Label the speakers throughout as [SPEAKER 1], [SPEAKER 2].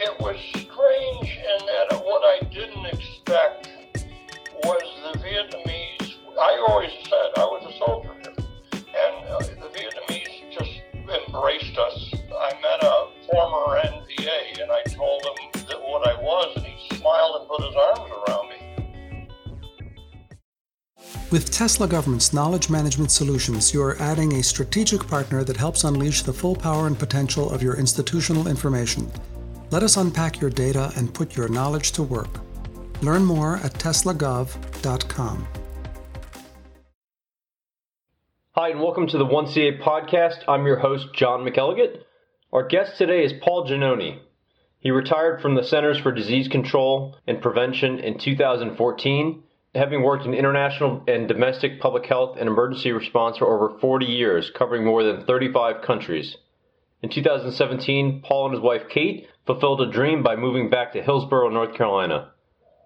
[SPEAKER 1] it was strange in that what I didn't expect was the Vietnamese. I always said I was a soldier and uh, the Vietnamese just embraced us. I met a former NVA, and I told him that what I was, and he smiled and put his arms around me.
[SPEAKER 2] With Tesla Government's knowledge management solutions, you are adding a strategic partner that helps unleash the full power and potential of your institutional information. Let us unpack your data and put your knowledge to work. Learn more at teslagov.com.
[SPEAKER 3] Hi, and welcome to the 1CA podcast. I'm your host, John McElligott. Our guest today is Paul Giannone. He retired from the Centers for Disease Control and Prevention in 2014 having worked in international and domestic public health and emergency response for over 40 years, covering more than 35 countries. In 2017, Paul and his wife Kate fulfilled a dream by moving back to Hillsborough, North Carolina.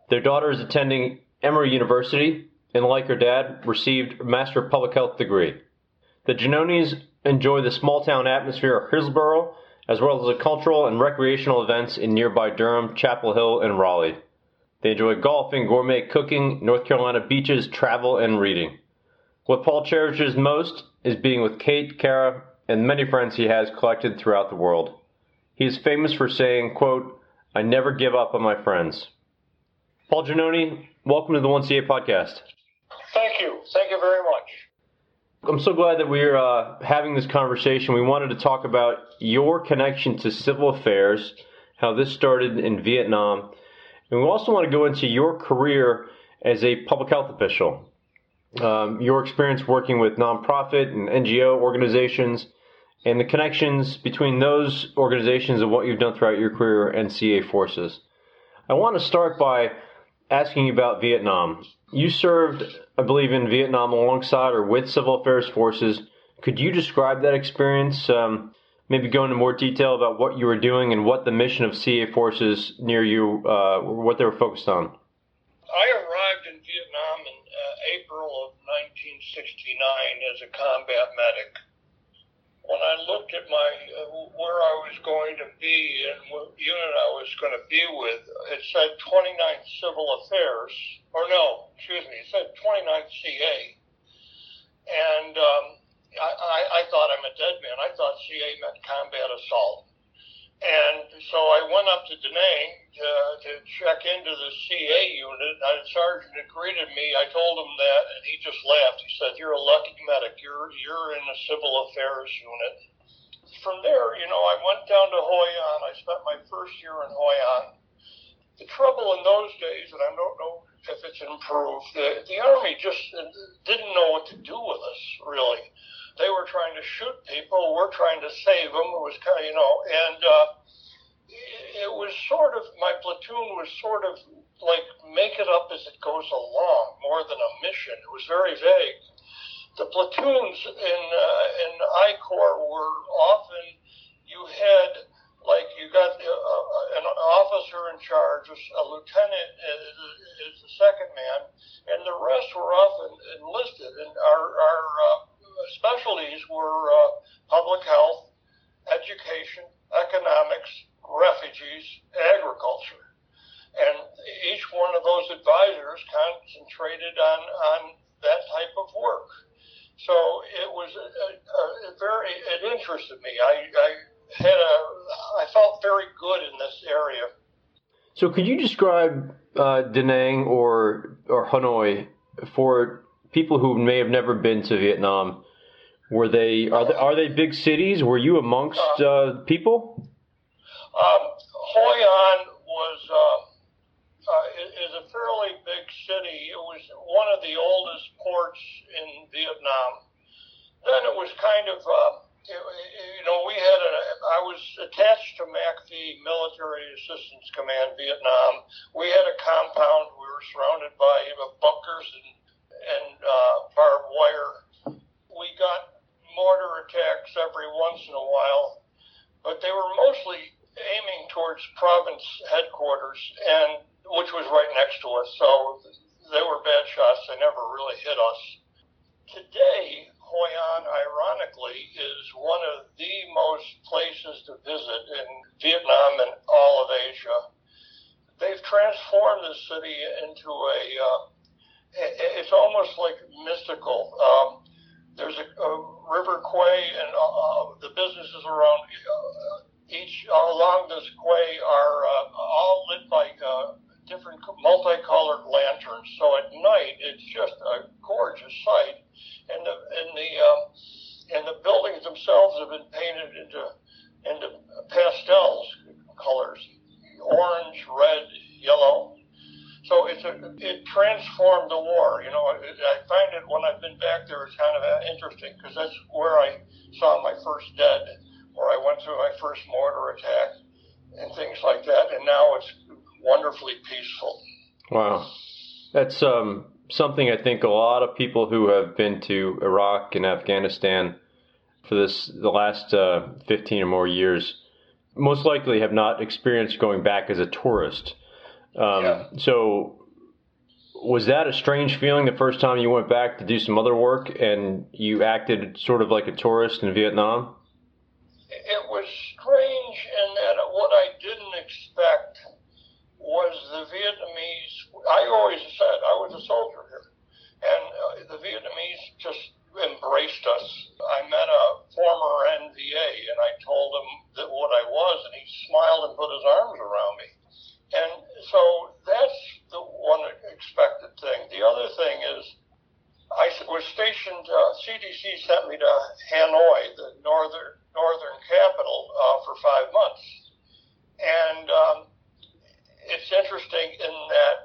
[SPEAKER 3] Their daughter is attending Emory University and, like her dad, received a Master of Public Health degree. The Giannones enjoy the small town atmosphere of Hillsborough as well as the cultural and recreational events in nearby Durham, Chapel Hill, and Raleigh. They enjoy golfing, gourmet cooking, North Carolina beaches, travel, and reading. What Paul cherishes most is being with Kate, Kara, and many friends he has collected throughout the world. He is famous for saying, quote, I never give up on my friends. Paul Giannone, welcome to the 1CA podcast.
[SPEAKER 1] Thank you. Thank you very much.
[SPEAKER 3] I'm so glad that we're uh, having this conversation. We wanted to talk about your connection to civil affairs, how this started in Vietnam, and we also want to go into your career as a public health official, um, your experience working with nonprofit and NGO organizations, and the connections between those organizations and what you've done throughout your career and CA forces. I want to start by asking you about Vietnam. You served, I believe, in Vietnam alongside or with civil affairs forces. Could you describe that experience? Um, maybe go into more detail about what you were doing and what the mission of CA forces near you, uh, what they were focused on.
[SPEAKER 1] I arrived in Vietnam in uh, April of 1969 as a combat medic. When I looked at my uh, where I was going to be and what unit I was going to be with, it said 29th Civil Affairs, or no, excuse me, it said 29th CA, and um, I, I, I thought I'm a dead man. I thought CA meant combat assault. And so I went up to Da Nang to, uh, to check into the CA unit. And sergeant had greeted me. I told him that, and he just laughed. He said, "You're a lucky medic. You're you're in the civil affairs unit." From there, you know, I went down to Hoi An. I spent my first year in Hoi An. The trouble in those days, and I don't know if it's improved, the, the Army just didn't know what to do with us, really they were trying to shoot people. We're trying to save them. It was kind of, you know, and uh, it was sort of my platoon was sort of like make it up as it goes along, more than a mission. It was very vague. The platoons in uh, in I Corps were often you had like you got uh, uh an officer in charge, a lieutenant is, is the second man, and the rest were often enlisted. And our our uh, specialties were uh, public health, education, economics, refugees, agriculture. And each one of those advisors concentrated on, on that type of work. So it was a, a, a very, it interested me. I, I had a, I felt very good in this area.
[SPEAKER 3] So could you describe uh, Da Nang or, or Hoi An for people who may have never been to Vietnam, were they are they are they big cities? Were you amongst uh, people?
[SPEAKER 1] Um, Hoi An was uh, uh, is a fairly big city. It was one of the oldest ports in Vietnam. Then it was kind of uh, you know we had a I was attached to MACV Military Assistance Command Vietnam. We had a compound. We were surrounded by bunkers and and uh, barbed wire. We got mortar attacks every once in a while, but they were mostly aiming towards province headquarters, and which was right next to us. So they were bad shots. They never really hit us. Today, Hoi An, ironically, is one of the most places to visit in Vietnam and all of Asia. They've transformed the city into a, uh, it's almost like mystical. Um, there's a, a river quay, and uh, the businesses around uh, each along this quay are uh, all lit by uh, different multicolored lanterns. So at night, it's just a gorgeous sight, and the and the um, and the buildings themselves have been painted into into pastels colors, orange, red, yellow. So it's a, it transformed the war. You know, I, I find it when I've been back there, it's kind of interesting because that's where I saw my first dead, where I went through my first mortar attack and things like that. And now it's wonderfully peaceful.
[SPEAKER 3] Wow, that's um, something I think a lot of people who have been to Iraq and Afghanistan for this the last uh, 15 or more years most likely have not experienced going back as a tourist. Um, yeah. So, was that a strange feeling the first time you went back to do some other work and you acted sort of like a tourist in Vietnam?
[SPEAKER 1] It was strange in that what I didn't expect was the Vietnamese. I always said I was a soldier here, and uh, the Vietnamese just embraced us. I met a former NVA, and I told him that what I was, and he smiled and put his arms around me. And so that's the one expected thing. The other thing is, I was stationed. Uh, CDC sent me to Hanoi, the northern northern capital, uh, for five months, and um, it's interesting in that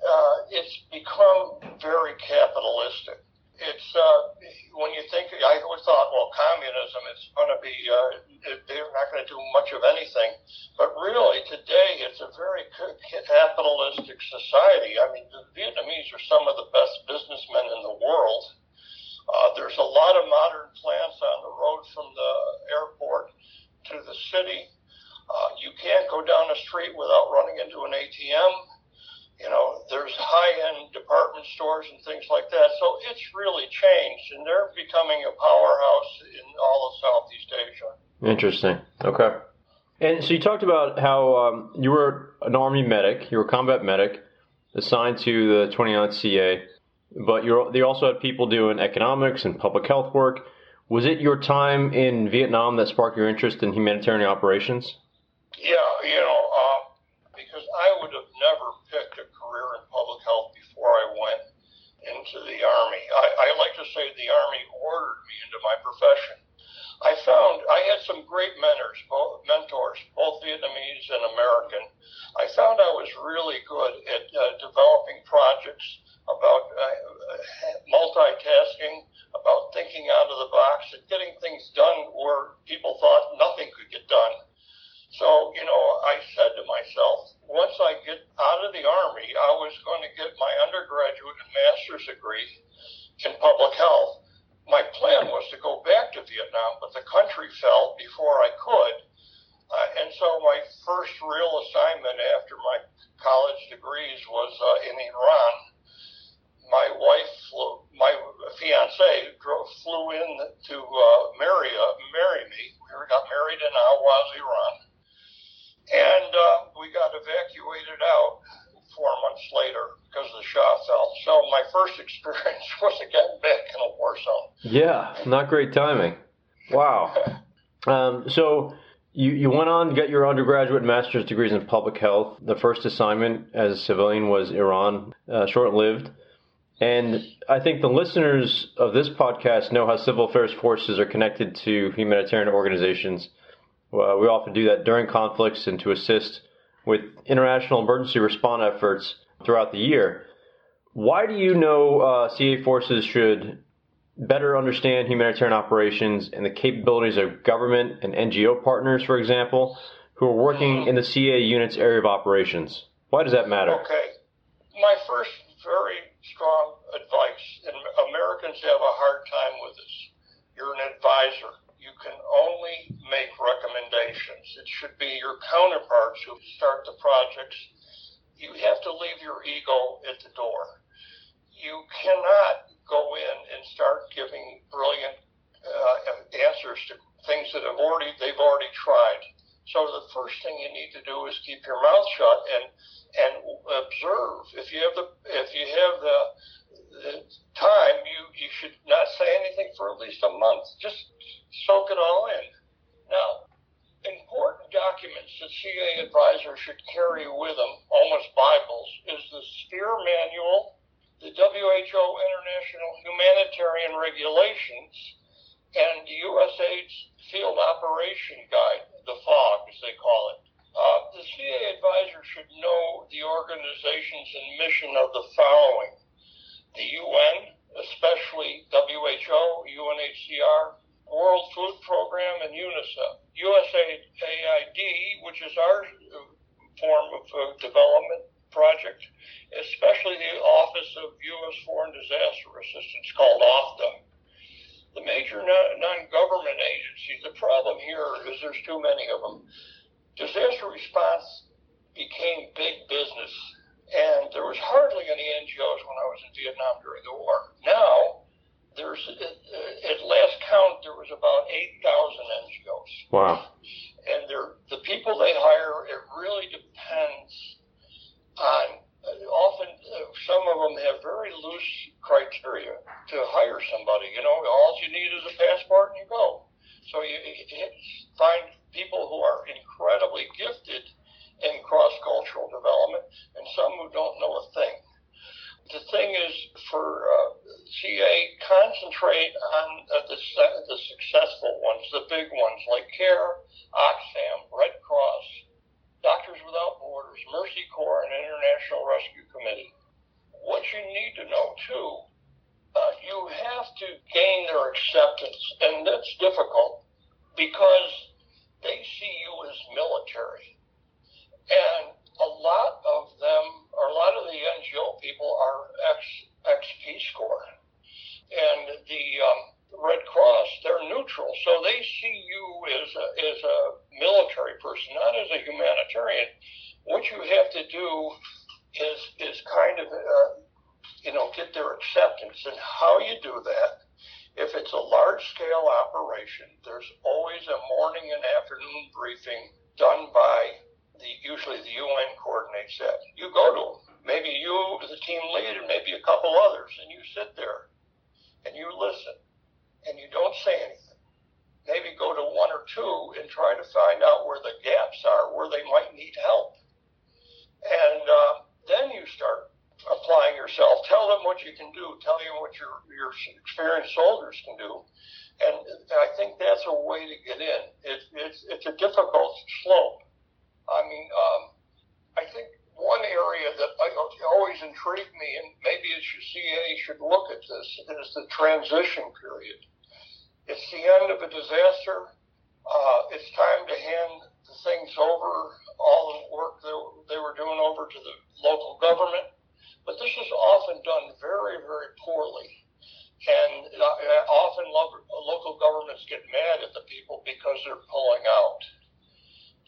[SPEAKER 1] uh, it's become very capitalistic it's uh, when you think I always thought, well, communism it's going to be uh, they're not going to do much of anything, but really today it's a very capitalistic society. I mean, the Vietnamese are some of the best businessmen in the world. Uh, there's a lot of modern plants on the road from the airport to the city. Uh, you can't go down the street without running into an ATM you know, there's high-end department stores and things like that. So it's really changed, and they're becoming a powerhouse in all of Southeast Asia.
[SPEAKER 3] Interesting. Okay. And so you talked about how um, you were an Army medic, you were a combat medic assigned to the 29th CA, but you you also had people doing economics and public health work. Was it your time in Vietnam that sparked your interest in humanitarian operations?
[SPEAKER 1] Yeah, you know, uh, because I would have never picked a career in public health before I went into the Army. I, I like to say the Army ordered me into my profession. I found I had some great mentors, both mentors, both Vietnamese and American. I found I was really good at uh, developing projects about uh, multitasking, about thinking out of the box, and getting things done where people thought nothing could get done. So, you know, I said to myself, once I get out of the Army, I was going to get my undergraduate and master's degree in public health. My plan was to go back to Vietnam, but the country fell before I could. Uh, and so my first real assignment after my college degrees was uh, in Iran. My wife, flew, my fiance, drove, flew in to uh, marry, uh, marry me. We got married in Ahwaz, Iran and uh, we got evacuated out four months later because the Shah fell. So my first experience was again back in a war zone.
[SPEAKER 3] Yeah, not great timing. Wow. um, so you, you went on to get your undergraduate and master's degrees in public health. The first assignment as a civilian was Iran, uh, short lived. And I think the listeners of this podcast know how civil affairs forces are connected to humanitarian organizations we often do that during conflicts and to assist with international emergency response efforts throughout the year. Why do you know uh, CA forces should better understand humanitarian operations and the capabilities of government and NGO partners, for example, who are working in the CA unit's area of operations? Why does that matter?
[SPEAKER 1] Okay. My first very strong advice, and Americans have a hard time with this. You're an advisor you can only make recommendations. It should be your counterparts who start the projects. You have to leave your ego at the door. you cannot go in and start giving brilliant uh, answers to things that have already they've already tried. So the first thing you need to do is keep your mouth shut and and observe. If you have the if you have the, the time, you you should not say anything for at least a month. Just soak it all in. Now, important documents that CA advisors should carry with them, almost Bibles, is the SPHERE Manual, the WHO International Humanitarian Regulations, and USAID's Field Operation Guide, the FOG as they call it. Uh, the CA advisor should know the organizations and mission of the following the UN, especially WHO, UNHCR, World Food Program, and UNICEF. USAID, which is our form of uh, development project, especially the Office of U.S. Foreign Disaster Assistance called OFDA. The major non government agencies, the problem here is there's too many of them. Disaster response became big business, and there was hardly any NGOs when I was in Vietnam during the war. Now, there's uh, uh, at last count there was about 8,000 NGOs.
[SPEAKER 3] Wow.
[SPEAKER 1] And they're, the people they hire, it really depends on. Uh, often, uh, some of them have very loose criteria to hire somebody. You know, all you need is a passport and you go. So you, you find people who are incredibly gifted in cross cultural development and some who don't know a thing the thing is for uh, CA, concentrate on uh, the, the successful ones, the big ones like CARE, Oxfam, Red Cross, Doctors Without Borders, Mercy Corps, and International Rescue Committee. What you need to know too, uh, you have to gain their acceptance, and that's difficult because they see you as military. And a lot of them, or a lot of the NGO people are ex ex Peace Corps, and the um, Red Cross they're neutral, so they see you as a, as a military person, not as a humanitarian. What you have to do is is kind of uh, you know get their acceptance, and how you that. If it's a large scale operation, there's always a morning and afternoon briefing done by the, usually the UN coordinates that. You go to them. Maybe you, the team lead, and maybe a couple others, and you sit there and you listen and you don't say anything. Maybe go to one or two and try to find out where the gaps are, where they might need help. And uh, then you start applying yourself. Tell them what you can do. Tell them what your, your experienced soldiers can do. And I think that's a way to get in. It, it's, it's a difficult slope I mean, um, I think one area that always intrigued me, and maybe the CA should look at this, is the transition period. It's the end of a disaster. Uh, it's time to hand the things over, all the work they were doing over to the local government. But this is often done very, very poorly. And uh, often local governments get mad at the people because they're pulling out.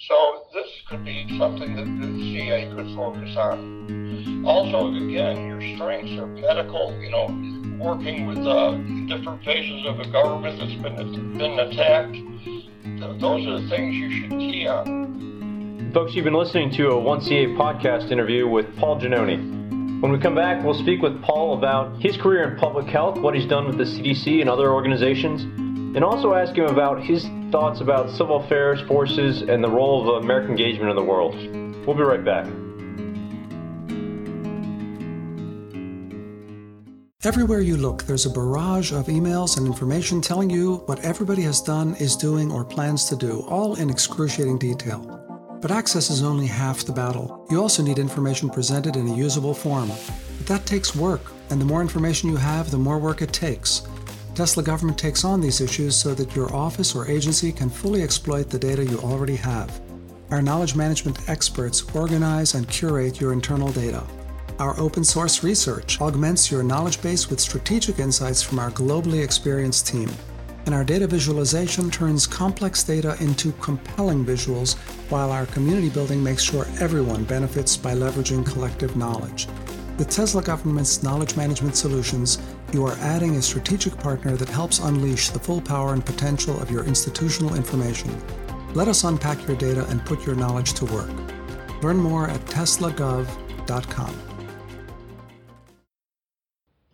[SPEAKER 1] So this could be something that the CA could focus on. Also, again, your strengths are medical, you know, working with uh, different phases of a government that's been, been attacked. Those are the things you should key on.
[SPEAKER 3] Folks, you've been listening to a 1CA podcast interview with Paul Giannone. When we come back, we'll speak with Paul about his career in public health, what he's done with the CDC and other organizations, and also ask him about his thoughts about civil affairs forces and the role of American engagement in the world. We'll be right back.
[SPEAKER 2] Everywhere you look, there's a barrage of emails and information telling you what everybody has done, is doing, or plans to do, all in excruciating detail. But access is only half the battle. You also need information presented in a usable form. But that takes work, and the more information you have, the more work it takes. Tesla government takes on these issues so that your office or agency can fully exploit the data you already have. Our knowledge management experts organize and curate your internal data. Our open source research augments your knowledge base with strategic insights from our globally experienced team. And our data visualization turns complex data into compelling visuals, while our community building makes sure everyone benefits by leveraging collective knowledge. With Tesla Government's knowledge management solutions, you are adding a strategic partner that helps unleash the full power and potential of your institutional information. Let us unpack your data and put your knowledge to work. Learn more at teslagov.com.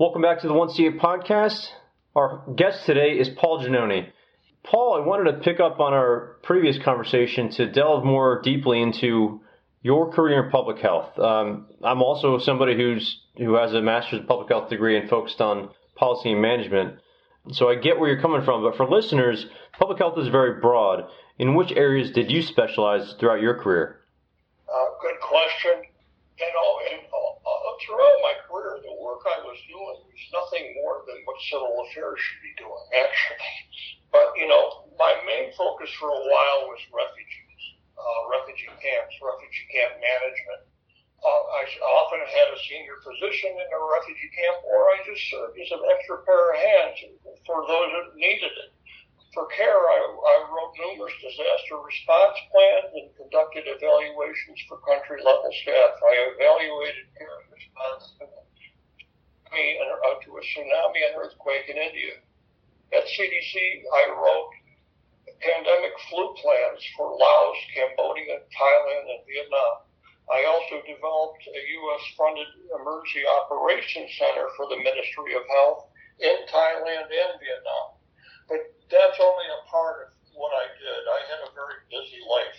[SPEAKER 3] Welcome back to the 1CA podcast. Our guest today is Paul Giannone. Paul, I wanted to pick up on our previous conversation to delve more deeply into your career in public health. Um, I'm also somebody who's who has a master's in public health degree and focused on policy and management. So I get where you're coming from, but for listeners, public health is very broad. In which areas did you specialize throughout your career?
[SPEAKER 1] Uh, good question. You know, uh, throughout my career, the work I was doing was nothing more than what civil affairs should be doing, actually. But you know, my main focus for a while was refugees uh, refugee camps, refugee camp management. Uh, I often had a senior position in a refugee camp, or I just served as an extra pair of hands for those that needed it. For CARE, I, I wrote numerous disaster response plans and conducted evaluations for country level staff. I evaluated CARE response to, a tsunami and earthquake in India. At CDC, I wrote pandemic flu plans for Laos, Cambodia, Thailand, and Vietnam. I also developed a U.S. funded emergency operations center for the Ministry of Health in Thailand and Vietnam. But that's only a part of what I did. I had a very busy life.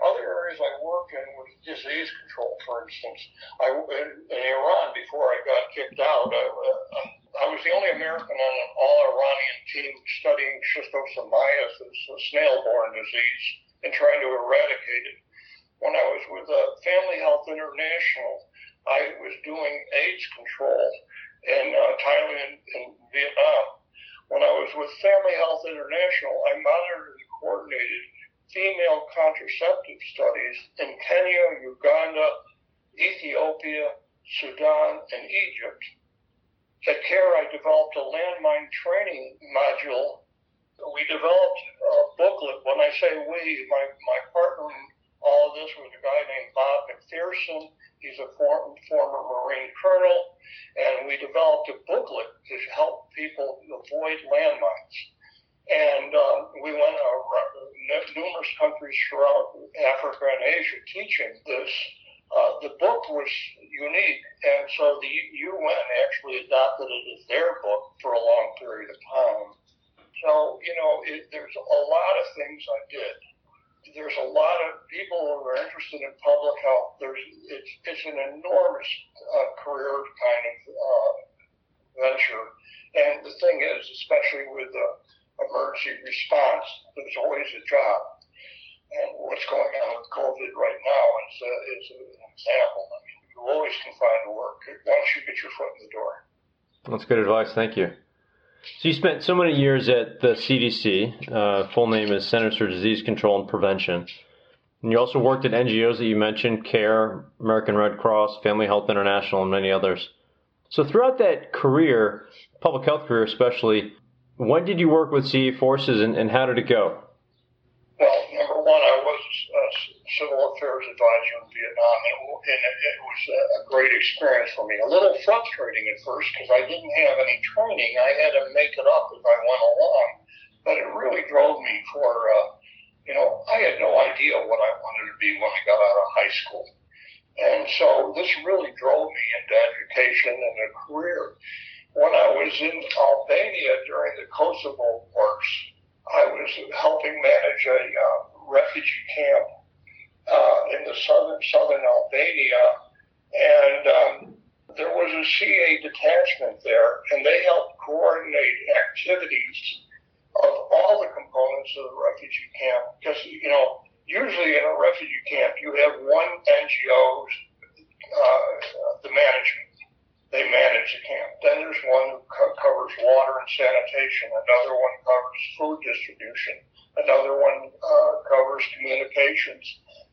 [SPEAKER 1] Other areas I worked was disease control, for instance. I, in, Iran, before I got kicked out, I, uh, I was the only American on an all-Iranian team studying schistosomiasis, a snail-borne disease, and trying to eradicate it. When I was with uh, Family Health International, I was doing AIDS control in uh, Thailand and Vietnam. When I was with Family Health International, I monitored and coordinated female contraceptive studies in Kenya, Uganda, Ethiopia, Sudan, and Egypt. At CARE, I developed a landmine training module. We developed a booklet. When I say we, my, my partner in all of this was a guy named Bob McPherson. He's a former, former Marine colonel. And we developed a booklet to help people avoid landmines. And um, we went uh, numerous countries throughout Africa and Asia teaching this uh, the book was unique, and so the UN actually adopted it as their book for a long period of time. So, you know, it, there's a lot of things I did. There's a lot of people who are interested in public health. There's it's it's an enormous uh, career kind of uh, venture, and the thing is, especially with the emergency response, there's always a job and what's going on with COVID right now is, uh, is an example. I mean, you always can find work once you get your foot in the door.
[SPEAKER 3] That's good advice. Thank you. So you spent so many years at the CDC. Uh, full name is Centers for Disease Control and Prevention. And you also worked at NGOs that you mentioned, CARE, American Red Cross, Family Health International, and many others. So throughout that career, public health career especially, when did you work with CA forces and, and how did it go?
[SPEAKER 1] Well, number one, I was a civil affairs advisor in Vietnam, and it, and it was a great experience for me. A little frustrating at first because I didn't have any training. I had to make it up as I went along, but it really drove me for, uh, you know, I had no idea what I wanted to be when I got out of high school. And so this really drove me into education and a career. When I was in Albania during the Kosovo wars, I was helping manage a uh, refugee camp uh, in the southern southern Albania, and um, there was a CA detachment there, and they helped coordinate activities of all the components of the refugee camp. Because you know, usually in a refugee camp, you have one NGO, uh, the management. They manage the camp. Then there's one who co- covers water and sanitation. Another one covers food distribution. Another one uh, covers communications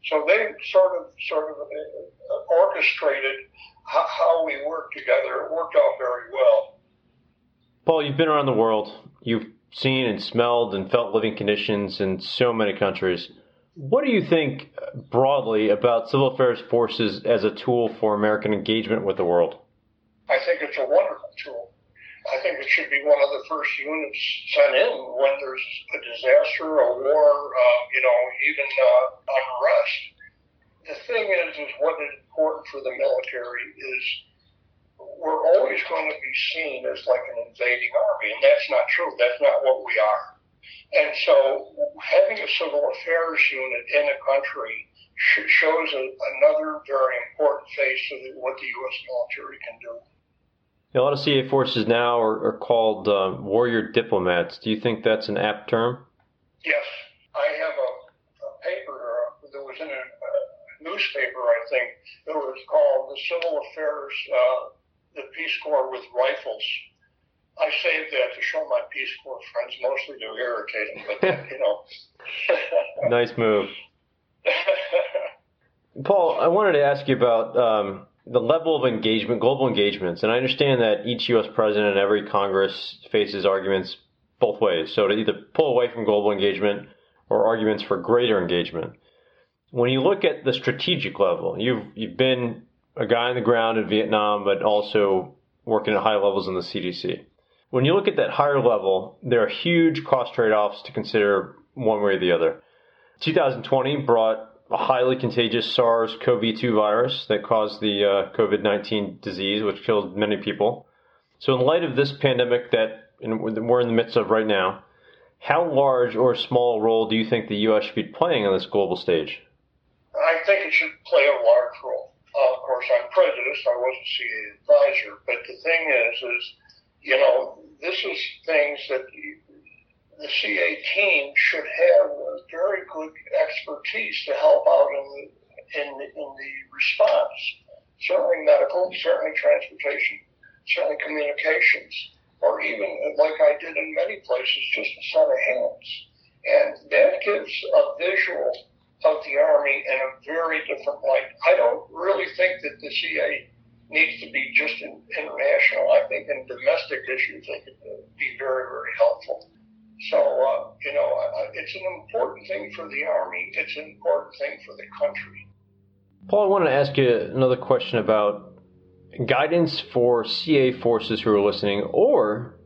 [SPEAKER 1] so they sort of sort of uh, orchestrated how, how we work together. It worked out very well.
[SPEAKER 3] Paul, you've been around the world. You've seen and smelled and felt living conditions in so many countries. What do you think broadly about civil affairs forces as a tool for American engagement with the world?
[SPEAKER 1] I think it's a wonderful tool. I think it should be one of the first units sent in when there's a disaster, a war, uh, you know, even uh, unrest. The thing is, is what is important for the military is we're always going to be seen as like an invading army, and that's not true. That's not what we are. And so, having a civil affairs unit in a country shows a, another very important face of what the U.S. military can do.
[SPEAKER 3] A lot of CA forces now are, are called uh, warrior diplomats. Do you think that's an apt term?
[SPEAKER 1] Yes. I have a, a paper uh, that was in a, a, newspaper, I think, that was called The Civil Affairs, uh, the Peace Corps with Rifles. I saved that to show my Peace Corps friends, mostly to irritate them, but, you know.
[SPEAKER 3] nice move. Paul, I wanted to ask you about um, the level of engagement, global engagements, and I understand that each U.S. president and every Congress faces arguments both ways. So to either pull away from global engagement or arguments for greater engagement. When you look at the strategic level, you've you've been a guy on the ground in Vietnam, but also working at high levels in the CDC. When you look at that higher level, there are huge cost trade-offs to consider one way or the other. 2020 brought a highly contagious SARS-CoV-2 virus that caused the uh, COVID-19 disease, which killed many people. So, in light of this pandemic that we're in the midst of right now, how large or small role do you think the U.S. should be playing on this global stage?
[SPEAKER 1] I think it should play a large role. Uh, of course, I'm prejudiced. I wasn't CA advisor, but the thing is, is you know, this is things that the CA team should have a very good expertise to help out in the, in the, in the response. Certainly medical, certainly transportation, certainly communications, or even like I did in many places, just a set of hands. And that gives a visual of the Army in a very different light. I don't really think that the CA needs to be just in, international. I think in domestic issues they could be very, very helpful. So, uh, you know, it's an important thing for the Army. It's an important thing for the country.
[SPEAKER 3] Paul, I wanted to ask you another question about guidance for CA forces who are listening, or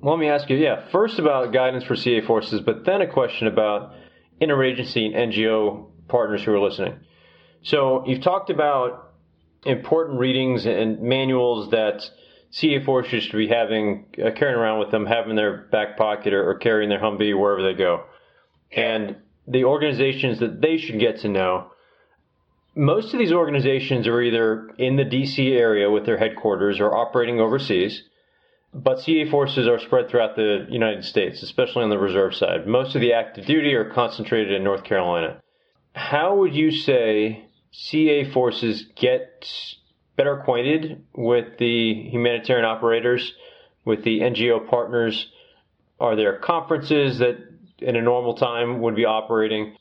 [SPEAKER 3] well, let me ask you, yeah, first about guidance for CA forces, but then a question about interagency and NGO partners who are listening. So you've talked about important readings and manuals that CA forces should be having uh, carrying around with them, having their back pocket or, or carrying their Humvee wherever they go, and the organizations that they should get to know. Most of these organizations are either in the DC area with their headquarters or operating overseas, but CA forces are spread throughout the United States, especially on the reserve side. Most of the active duty are concentrated in North Carolina. How would you say CA forces get better acquainted with the humanitarian operators, with the NGO partners? Are there conferences that in a normal time would be operating?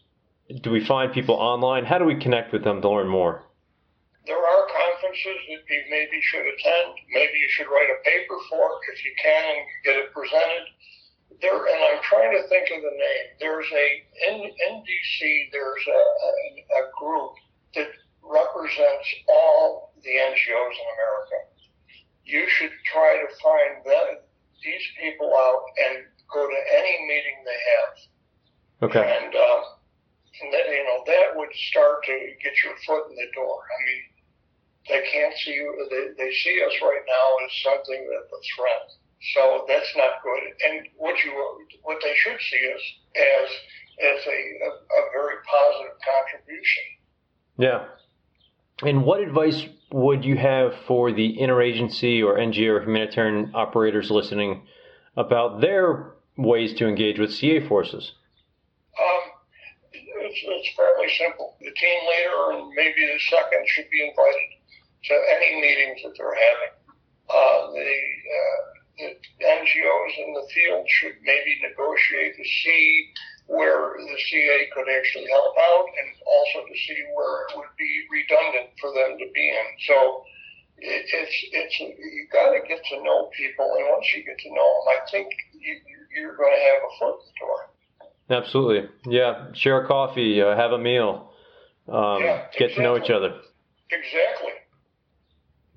[SPEAKER 3] Do we find people online? How do we connect with them to learn more?
[SPEAKER 1] There are conferences that you maybe should attend. Maybe you should write a paper for if you can and get it presented. There, and I'm trying to think of the name. There's a in, in DC. There's a, a, a group that represents all the NGOs in America. You should try to find them, these people out and go to any meeting they have.
[SPEAKER 3] Okay.
[SPEAKER 1] And, uh, and that, you know, that would start to get your foot in the door. I mean, they can't see you. They, they see us right now as something that's a threat. So that's not good. And what you, what they should see us as, as a, a, a very positive contribution.
[SPEAKER 3] Yeah. And what advice would you have for the interagency or NGO or humanitarian operators listening about their ways to engage with CA forces?
[SPEAKER 1] Um, it's, it's fairly simple. The team leader and maybe the second should be invited to any meetings that they're having. Uh, the, uh, the NGOs in the field should maybe negotiate to see where the CA could actually help out and also to see where it would be redundant for them to be in. So it, it's it's you got to get to know people, and once you get to know them, I think you, you're going to have a foot in the door.
[SPEAKER 3] Absolutely. Yeah. Share a coffee, uh, have a meal, um,
[SPEAKER 1] Yeah,
[SPEAKER 3] get to know each other.
[SPEAKER 1] Exactly.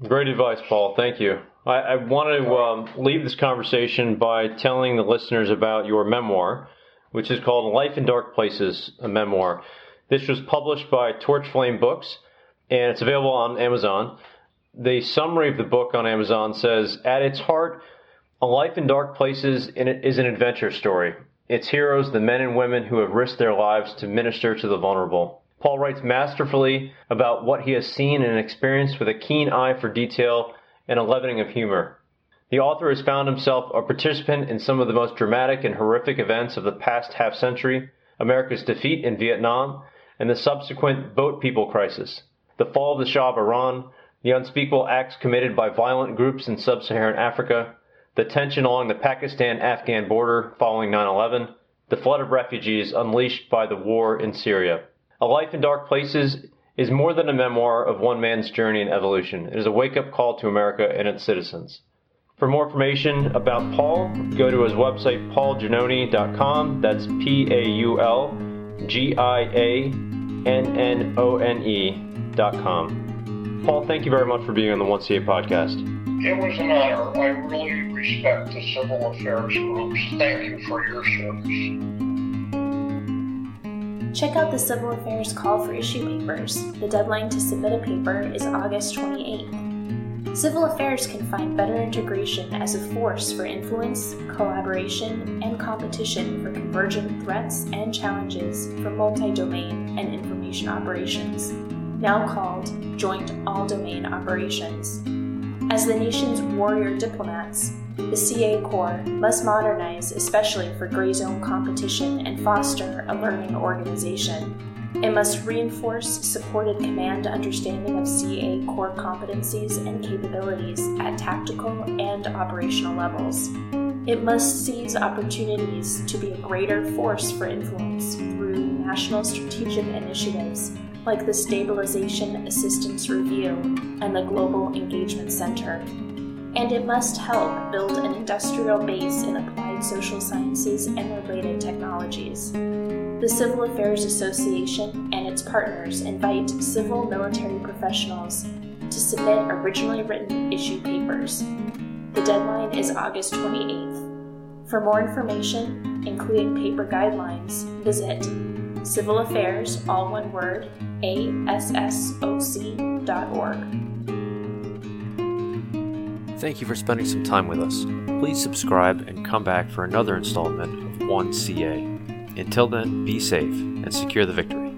[SPEAKER 3] Great advice, Paul. Thank you. I, I want to um, leave this conversation by telling the listeners about your memoir, which is called Life in Dark Places, a memoir. This was published by Torchflame Books, and it's available on Amazon. The summary of the book on Amazon says, At its heart, A Life in Dark Places is an adventure story. Its heroes, the men and women who have risked their lives to minister to the vulnerable. Paul writes masterfully about what he has seen and experienced with a keen eye for detail and a leavening of humor. The author has found himself a participant in some of the most dramatic and horrific events of the past half century America's defeat in Vietnam and the subsequent boat people crisis, the fall of the Shah of Iran, the unspeakable acts committed by violent groups in sub Saharan Africa, the tension along the Pakistan Afghan border following 9 11, the flood of refugees unleashed by the war in Syria. A Life in Dark Places is more than a memoir of one man's journey in evolution. It is a wake up call to America and its citizens. For more information about Paul, go to his website, paulgiannone.com. That's P A U L G I A N N O N E.com. Paul, thank you very much for being on the 1CA podcast.
[SPEAKER 1] It was an honor. I really respect the civil affairs groups. Thank you for your service.
[SPEAKER 4] Check out the Civil Affairs call for issue papers. The deadline to submit a paper is August 28th. Civil Affairs can find better integration as a force for influence, collaboration, and competition for convergent threats and challenges for multi domain and information operations, now called Joint All Domain Operations. As the nation's warrior diplomats, the CA Corps must modernize, especially for gray zone competition, and foster a learning organization. It must reinforce supported command understanding of CA Corps competencies and capabilities at tactical and operational levels. It must seize opportunities to be a greater force for influence through national strategic initiatives like the Stabilization Assistance Review and the Global Engagement Center. And it must help build an industrial base in applied social sciences and related technologies. The Civil Affairs Association and its partners invite civil military professionals to submit originally written issue papers. The deadline is August 28th. For more information, including paper guidelines, visit Civil Affairs, all one word, assoc.org.
[SPEAKER 5] Thank you for spending some time with us. Please subscribe and come back for another installment of 1CA. Until then, be safe and secure the victory.